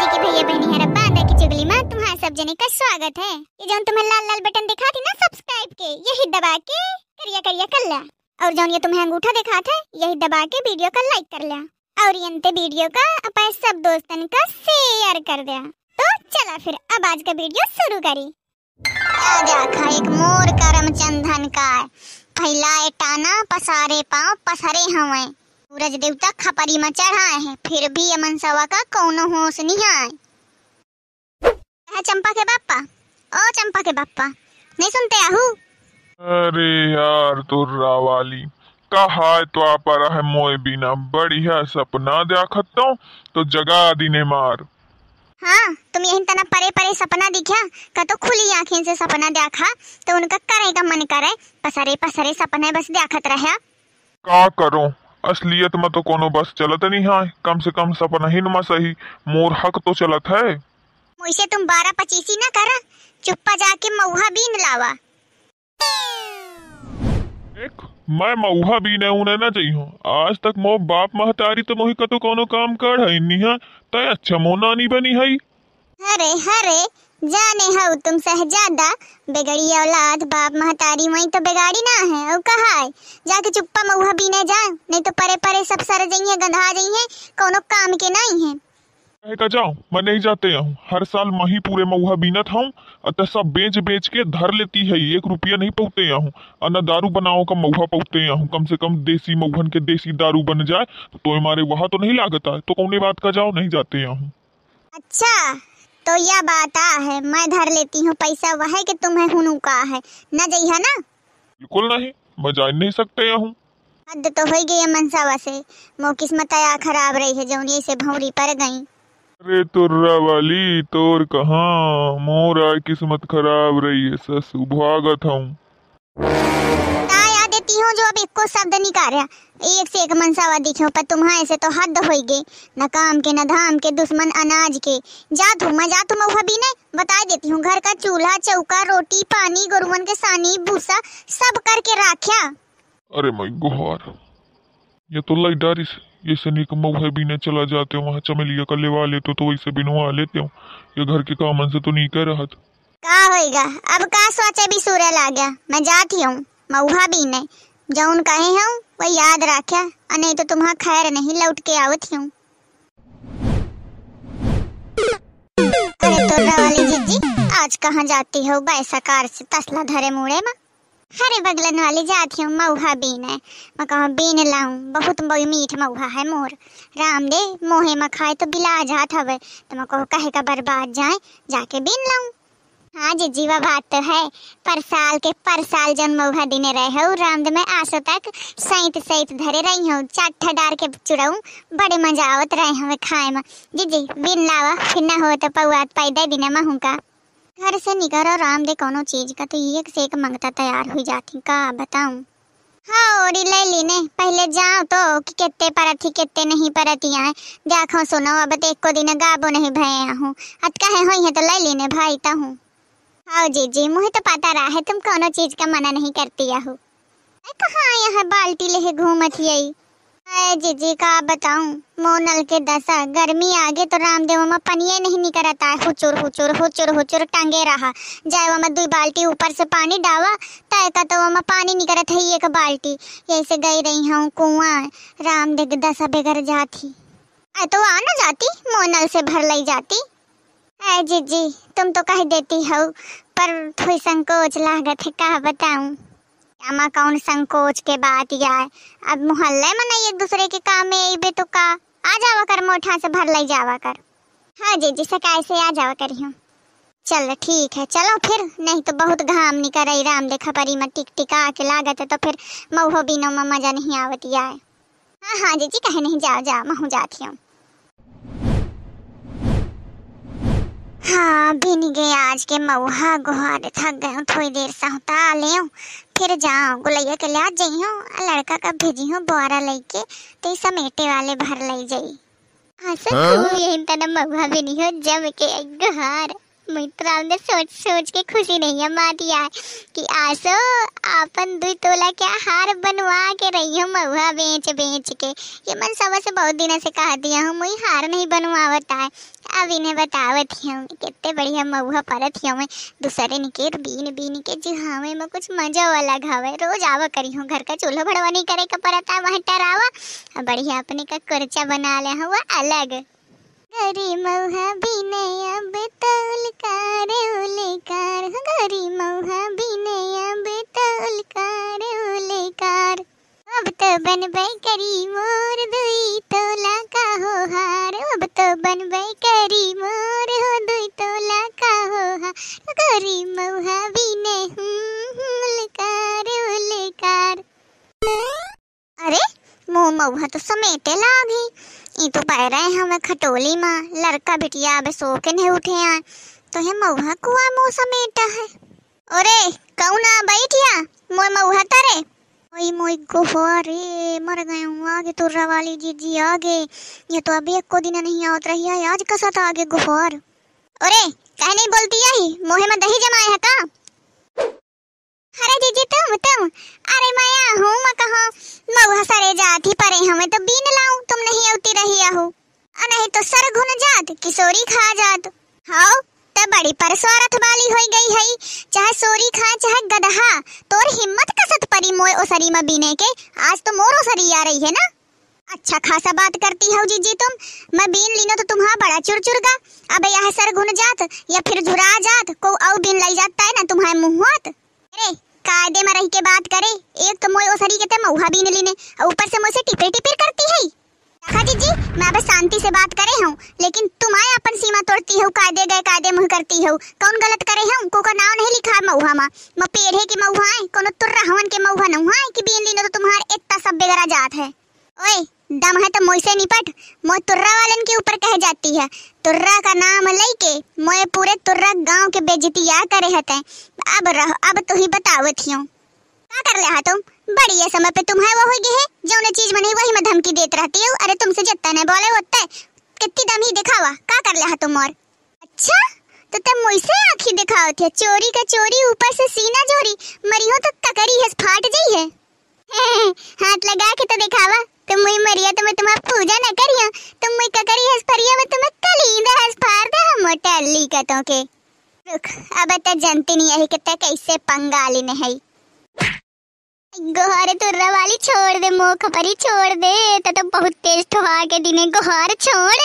जी के भैया बहनी है रब्बा अंदर की चुगली माँ, तुम्हारा सब जने का स्वागत है। ये जो तुम्हें लाल लाल बटन दिखा थी ना सब्सक्राइब के यही दबा के करिया करिया कर ला। और जो ये तुम्हें अंगूठा दिखा था, यही दबा के वीडियो का लाइक कर लिया और ये वीडियो का अपने सब दोस्तन का शेयर कर दिया। तो चला फिर, अब आज का वीडियो शुरू करी। देखा एक मोर करम चंदन का। फैलाए टाना, पसारे पाँव, पसरे हवे। सूरज देवता खपरी में चढ़ाए हैं फिर भी अमन सवा का कौनो होश नहीं आए। है चंपा के बापा ओ चंपा के बापा नहीं सुनते आहू? अरे यार तुर्रा वाली कहा तो आप है मोए बिना बढ़िया सपना देखत हूँ तो जगा दिने मार। हाँ तुम यही तना परे परे सपना दिखा का तो खुली आँखें से सपना देखा तो उनका करे का मन करे पसरे पसरे सपने बस देखत रहा। का करो? असलियत में तो कोनो बस चलत नहीं है। कम से कम सपना ही नमा सही। मोर हक तो चलत है। मुझसे तुम बारह पचीसी ना करा। चुप्पा जाके मऊहा बीन लावा। एक मैं मऊहा भी ने उन्हें ना चाहिए आज तक मो बाप महतारी तो मोही का तो कोनो काम कर है नहीं है। तय अच्छा मो नानी बनी है। अरे अरे जाने हो तुम सहजादा बेगड़ी औलाद बाप महतारी वही तो बेगाड़ी ना है और कहा है? जाके चुप्पा मऊहा बीने जा नहीं तो परे परे सब सर जाइए गंधा जाइए कोनो काम के नहीं है। कहे का जाओ मैं नहीं जाते हूँ हर साल मही पूरे मऊहा बीनत हूँ अतः सब बेच बेच के धर लेती है एक रुपया नहीं पौते हूँ और न दारू बनाओ का मऊहा पौते हूँ कम से कम देसी मऊहन के देसी दारू बन जाए तो हमारे वहाँ तो नहीं लागता है तो कौने बात का जाओ नहीं जाते हूँ अच्छा। तो यह बात आ है। मैं धर लेती हूँ पैसा। वह है कि तुम्हें हुनू का है। न जइहा ना? बिल्कुल नहीं। मैं जान नहीं सकते हूँ। हद तो हो गई है मनसावा से मो किस्मत आया खराब रही है। जौन से भौरी पर गई। अरे तुर्रा वाली तोर कहाँ? मोर किस्मत खराब रही है। ससु भागत हूँ हूँ जो अब एको शब्द नहीं कर रहा। एक से एक मनसावा दिखे पर तुम्हारे से तो हद हो गई। न काम के न धाम के दुश्मन अनाज के। जा तू मैं जा तुम भी ने बता देती हूँ घर का चूल्हा चौका रोटी पानी गोरुवन के सानी भूसा सब करके राख्या। अरे मैं गुहार ये तो लाई डारिस ये सनी का मऊहे बीने चला जाते हो वहाँ चमेलिया का लेवा लेते हो तो वैसे बिनवा लेते हो। ये घर के कामन से तो नहीं कह रहा था। का होएगा? अब का सोचे भी सूर्य ला गया। मैं जाती हूँ मऊहा भी नहीं। जौन कहे हूँ वो याद और नहीं तो तुम्हारा खैर नहीं लौट के आवत हूँ। अरे तो वाली जीजी, आज कहाँ जाती हो बैसा कार से तसला धरे मुड़े में? हरे बगलन वाली जाती हूँ, मऊहा बीन है। मैं कहूँ बीन लाऊं, बहुत बड़ी मीठ मऊहा है मोर। राम दे, मोहे में खाए तो बिला जात हवे तो मैं कहो कहे का बर्बाद जाए, जाके बीन लाऊं। हाँ जी, जीवा बात तो है। पर साल के पर साल जन मऊहा दिने रहे हो रामद में आसो तक सैत सैत धरे रही हूँ चाठा डार के चुड़ाऊ बड़े मज़ा आवत रहे हमें खाए में जी जी, बिन लावा फिर ना हो तो पौआत पैदा दिने महू का। घर से निकर और राम दे कोनो चीज़ का तो एक से एक मंगता तैयार हुई जाती, का बताऊँ? हाँ और ले लीने, पहले जाओ तो कि कितने परथी कितने नहीं परती आए। देखो सुनो, अब तो एको दिन गाबो नहीं भय हूँ। अत कहे हुई है तो ले लीने भाई ता हूँ। हाँ जी जी मुझे तो पता रहा है, तुम कोनो चीज़ का मना नहीं करती हो कहाँ यहाँ बाल्टी लेके घूमत यही। अरे जी जी का बताऊँ? मोनल के दशा, गर्मी आ आगे तो रामदेव में पनिया नहीं निकलता है। हुचुर हुचुर हुचुर हुचुर टंगे रहा। जाए वहाँ दो बाल्टी ऊपर से पानी डावा तय का तो वहाँ पानी निकलत है एक बाल्टी। यही से गई रही हूँ कुआँ, रामदेव दशा बेगर जाती। अरे तो आ ना जाती, मोनल से भर लाई जाती। अरे जी जी, तुम तो कह देती हो, पर थोड़ी संकोच लागत है क्या बताऊँ। आमा कौन संकोच के बात यार? अब मोहल्ले में नहीं एक दूसरे के काम में अबे तो का? आ जावा कर, मोठा से भर ले जावा कर। हाँ जी जी सकाय से आ जावा करी हूँ चल, ठीक है, चलो फिर। नहीं तो बहुत घाम निकल रही राम देखा परी में टिक टिका के लागत है तो फिर मऊहो बिनो में मज़ा नहीं आवती आए हाँ हाँ जी जी, कहे नहीं, जाओ जाओ महू जाती हूँ। हाँ बिन गए आज के मऊहा गुहार थक गए थोड़ी देर सा सहता ले फिर जाओ गुलैया के लिए ले हूँ लड़का का हूँ बोरा लेके तो समेटे वाले भर ले जाई। हाँ सर तू यही तना मऊहा बिनी हो जम के गुहार। मित्रा ने सोच सोच के खुशी नहीं है माती है कि आसो, आपन दुई तोला क्या हार बनवा के रही हूँ महुआ बेच बेच के। ये मन सबसे बहुत दिनों से कहा दिया हूँ मुझे हार नहीं बनवावता है। अब इन्हें बतावत हूँ कितने बढ़िया मऊहा परत हूँ दूसरे निकेत बीन बीन के जुहावे में कुछ मज़ा वाला घावे रोज आवा करी हूँ, घर का चूल्हा भड़वा नहीं करे का परता वहाँ टरावा बढ़िया अपने का कुर्चा बना ले हुआ अलग। गरी मऊहा बीने अब तौल कार उले कार गरी मऊहा बीने अब तौल कार उले कार अब तो बनबै करी मोर दुई तोला का हो हार अब तो बनबै करी मोर हो दुई तोला का हो हार करी मौहा बीने हुलकार मौहा तो समेटे लागी। ई तो पै रहे हमें खटोली माँ। लड़का बिटिया अब सो के नहीं उठे आए तो ये मौहा कुआ मुँह समेटा है। अरे कौन आ बैठिया मोय मौहा तरे। ओई मोई गोफारे मर गए हूँ आगे तुर्रा वाली जीजी आगे। ये तो अभी एक को दिन नहीं आवत रही है, आज कसा था आगे गुफार अरे कह नहीं बोलती यही, मोहे में दही जमाए है का? अरे जीजी, तुम तुम। अरे माया, हूँ मैं कहा? मऊहा सरे जात ही परे, हमें तो बीन लाऊं, तुम नहीं आवती रही हो आ नहीं तो सर घुन जात, किशोरी खा जात। हाँ तो बड़ी परसवारथ वाली हो गई है। चाहे सोरी खा, चाहे गदहा, तोर हिम्मत कसत परी मोय ओसरी में बीने के। आज तो मोर ओसरी आ रही है ना? अच्छा खासा बात करती हो जीजी तुम। मैं बीन लीनो तो तुम्हारा बड़ा चुरचुरगा अब यह सर घुन जात, या फिर झुरा जात को औ बीन लाई जाता है ना तुम्हारे मुंहत अरे कायदे में रह के बात करे, एक तो मोय ओसरी के ते मऊहा बीन लीने ऊपर से मुझसे टिपे टिपिर करती है हाँ। जीजी मैं बस शांति से बात करे हूँ, लेकिन तुम्हारे अपन सीमा तोड़ती हो, कायदे गए कायदे मुँह करती हो। कौन गलत करे हूँ को का नाम नहीं लिखा है मऊहा मा? म पेड़े की मऊहा है कोनो तुर्रा हवन के मऊहा नहीं है कि बीन लीनो तो तुम्हारे इतना सब बेगरा जात है? ओए दम है तो मुझसे निपट। मोय तुर्रा वालन के ऊपर कह जाती है। तुर्रा का नाम लेके मोए पूरे तुर्रा गाँव के बेजतिया करे हते। अब रह, अब तो ही बतावत हूँ क्या कर ले तुम? बड़ी है समय पे तुम्हारे वो होगी है। जो उन्हें चीज़ में नहीं वही में धमकी देते रहती हो। अरे तुमसे जितना नहीं बोले होता। है कितनी दम ही दिखावा। क्या कर ले तुम और? अच्छा तो तुम मुझसे आंखी दिखाओ थे चोरी का चोरी, ऊपर से सीना चोरी मरी हो तो तकरी है, फाट गई है। हाथ लगा के तो दिखावा। तुम मुई मरिया तो मैं तुम्हारी पूजा न करिया। तुम मुई ककरी हस फरिया में तुम्हें कलींदा हस फाड़ दे हम मोटल्ली कतों के। रुक, अब तो जनती नहीं है कि ते कैसे पंगाली ने है। गोहार तुर्रा वाली छोड़ दे मुँह खपरी छोड़ दे तो तो बहुत तेज ठोहा के दिने गोहार छोड़।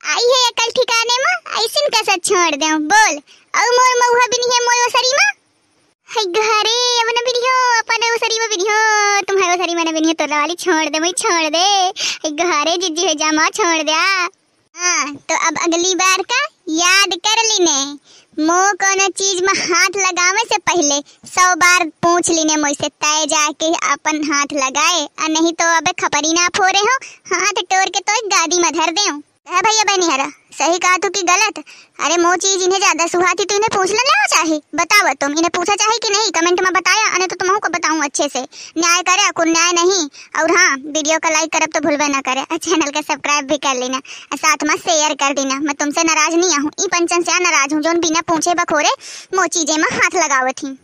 आई है अकल ठिकाने में ऐसिन कैसा छोड़ दे बोल। और मोर मऊहा भी नहीं है मोर ओसरी में हाय घरे, अपन बिरियो अपन ओसरी में बिरियो तुम्हारे ओसरी में बिरियो तुर्रा वाली, छोड़ दे मुई छोड़ दे। घरे जिज्जी हो जा माँ छोड़ दे हाँ तो अब अगली बार का याद कर लीने। मुँह कोनो चीज़ में हाथ लगावे से पहले सौ बार पूछ लीने मुझसे, तय जाके अपन हाथ लगाए। और नहीं तो अब खपरी ना फोरे हो। हाथ टोर के तो एक गादी में धर दे है भैया बहनी, हरा। सही कहा तू कि गलत? अरे मो चीज़ इन्हें ज़्यादा सुहाती तो इन्हें पूछ लेना चाहिए बताओ तुम, इन्हें पूछा चाहे कि नहीं? कमेंट में बताया, अरे तो तुमको बताऊँ अच्छे से। न्याय करे कुल न्याय नहीं। और हाँ वीडियो का लाइक करब तो भूलबे ना करे। और चैनल का सब्सक्राइब भी कर लेना। और साथ में शेयर कर देना। मैं तुमसे नाराज़ नहीं हूँ। ई पंचन से नाराज़ हूँ, जो बिना पूछे बखोरे मो चीज़ें में हाथ लगावत। थी